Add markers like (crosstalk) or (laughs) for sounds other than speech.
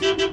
Thank (laughs) you.